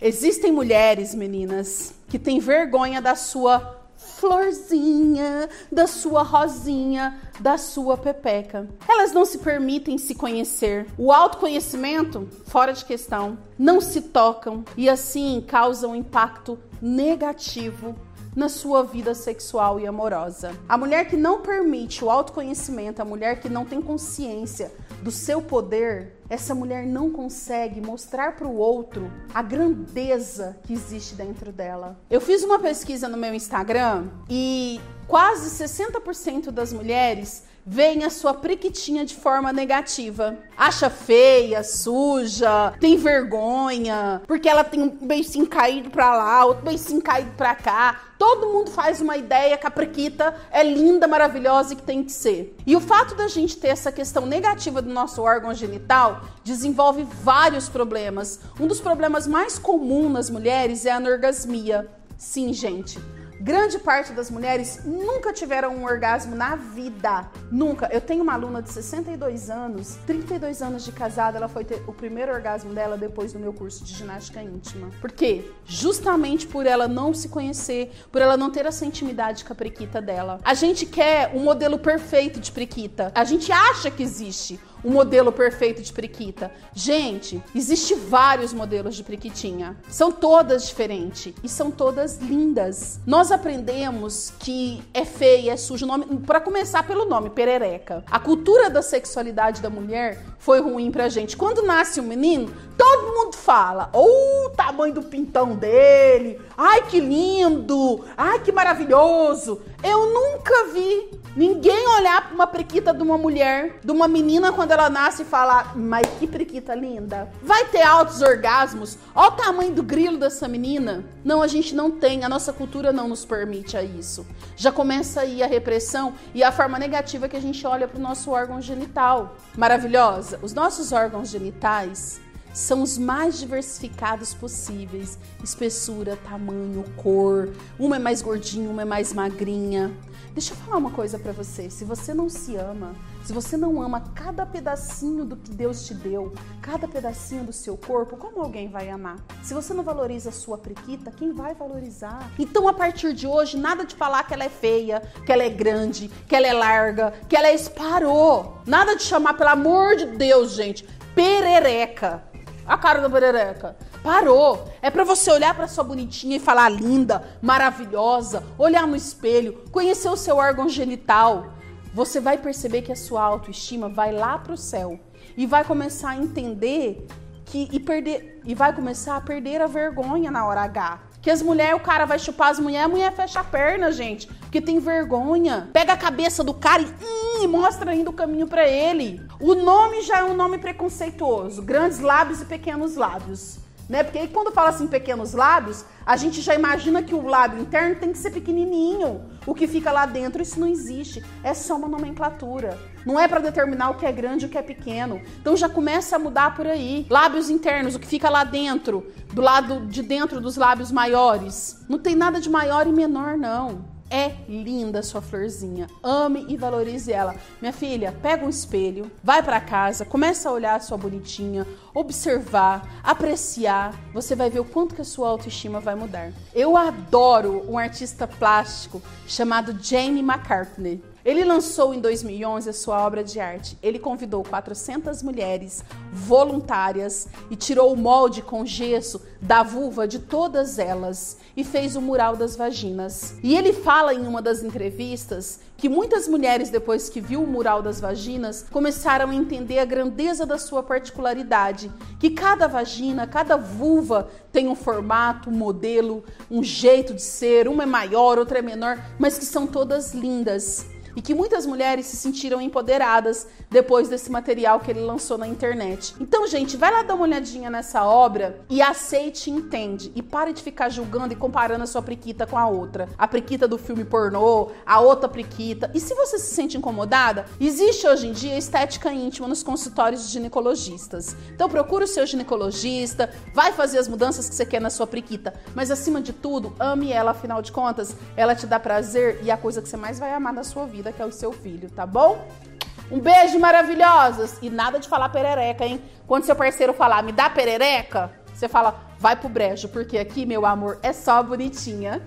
Existem mulheres, meninas, que têm vergonha da sua florzinha, da sua rosinha, da sua pepeca. Elas não se permitem se conhecer. O autoconhecimento, fora de questão, não se tocam e assim causam impacto negativo na sua vida sexual e amorosa. A mulher que não permite o autoconhecimento, a mulher que não tem consciência do seu poder, essa mulher não consegue mostrar para o outro a grandeza que existe dentro dela. Eu fiz uma pesquisa no meu Instagram e quase 60% das mulheres veem a sua priquitinha de forma negativa. Acha feia, suja, tem vergonha, porque ela tem um beicinho caído pra lá, outro beicinho caído pra cá. Todo mundo faz uma ideia que a priquita é linda, maravilhosa e que tem que ser. E o fato da gente ter essa questão negativa do nosso órgão genital desenvolve vários problemas. Um dos problemas mais comuns nas mulheres é a anorgasmia. Sim, gente. Grande parte das mulheres nunca tiveram um orgasmo na vida. Nunca. Eu tenho uma aluna de 62 anos, 32 anos de casada, ela foi ter o primeiro orgasmo dela depois do meu curso de ginástica íntima. Por quê? Justamente por ela não se conhecer, por ela não ter essa intimidade com a prequita dela. A gente quer um modelo perfeito de prequita. A gente acha que existe o modelo perfeito de periquita. Gente, existe vários modelos de periquitinha. São todas diferentes e são todas lindas. Nós aprendemos que é feia, é sujo, nome, para começar pelo nome, perereca. A cultura da sexualidade da mulher foi ruim pra gente. Quando nasce um menino, todo mundo fala: "Oh, o tamanho do pintão dele! Ai, que lindo! Ai, que maravilhoso!" Eu nunca vi ninguém olhar para uma prequita de uma mulher, de uma menina quando ela nasce e falar: "Mas que prequita linda". Vai ter altos orgasmos. Olha o tamanho do grilo dessa menina. Não, a gente não tem, a nossa cultura não nos permite a isso. Já começa aí a repressão e a forma negativa que a gente olha para o nosso órgão genital. Maravilhosa. Os nossos órgãos genitais são os mais diversificados possíveis: espessura, tamanho, cor. Uma é mais gordinha, uma é mais magrinha. Deixa eu falar uma coisa para você. Se você não se ama, se você não ama cada pedacinho do que Deus te deu, cada pedacinho do seu corpo, como alguém vai amar? Se você não valoriza a sua priquita, quem vai valorizar? Então, a partir de hoje, nada de falar que ela é feia, que ela é grande, que ela é larga, que ela é esparou. Nada de chamar, pelo amor de Deus, gente, perereca. A cara da perereca. Parou. É para você olhar para sua bonitinha e falar linda, maravilhosa, olhar no espelho, conhecer o seu órgão genital. Você vai perceber que a sua autoestima vai lá pro céu e vai começar a entender que e perder e vai começar a perder a vergonha na hora H. Que as mulheres, o cara vai chupar as mulheres, a mulher fecha a perna, gente, porque tem vergonha. Pega a cabeça do cara e, hum, e mostra ainda o caminho para ele. O nome já é um nome preconceituoso, grandes lábios e pequenos lábios né? Porque aí quando fala assim pequenos lábios, a gente já imagina que o lábio interno tem que ser pequenininho. O que fica lá dentro, isso não existe. É só uma nomenclatura. Não é para determinar o que é grande e o que é pequeno. Então já começa a mudar por aí. Lábios internos, o que fica lá dentro, do lado de dentro dos lábios maiores. Não tem nada de maior e menor, não. É linda sua florzinha. Ame e valorize ela. Minha filha, pega um espelho, vai para casa, começa a olhar a sua bonitinha, observar, apreciar. Você vai ver o quanto que a sua autoestima vai mudar. Eu adoro um artista plástico chamado Jamie McCartney. Ele lançou em 2011 a sua obra de arte. Ele convidou 400 mulheres voluntárias e tirou o molde com gesso da vulva de todas elas e fez o mural das vaginas. E ele fala em uma das entrevistas que muitas mulheres, depois que viu o mural das vaginas, começaram a entender a grandeza da sua particularidade, que cada vagina, cada vulva tem um formato, um modelo, um jeito de ser, uma é maior, outra é menor, mas que são todas lindas e que muitas mulheres se sentiram empoderadas depois desse material que ele lançou na internet. Então, gente, vai lá dar uma olhadinha nessa obra e aceite e entende. E pare de ficar julgando e comparando a sua priquita com a outra. A priquita do filme pornô, a outra priquita. E se você se sente incomodada, existe hoje em dia estética íntima nos consultórios de ginecologistas. Então procura o seu ginecologista, vai fazer as mudanças que você quer na sua priquita. Mas acima de tudo, ame ela, afinal de contas, ela te dá prazer e é a coisa que você mais vai amar na sua vida vida, que é o seu filho, tá bom? Um beijo maravilhosos! E nada de falar perereca, hein? Quando seu parceiro falar, me dá perereca, Você fala, vai pro brejo, porque aqui, meu amor, é só bonitinha.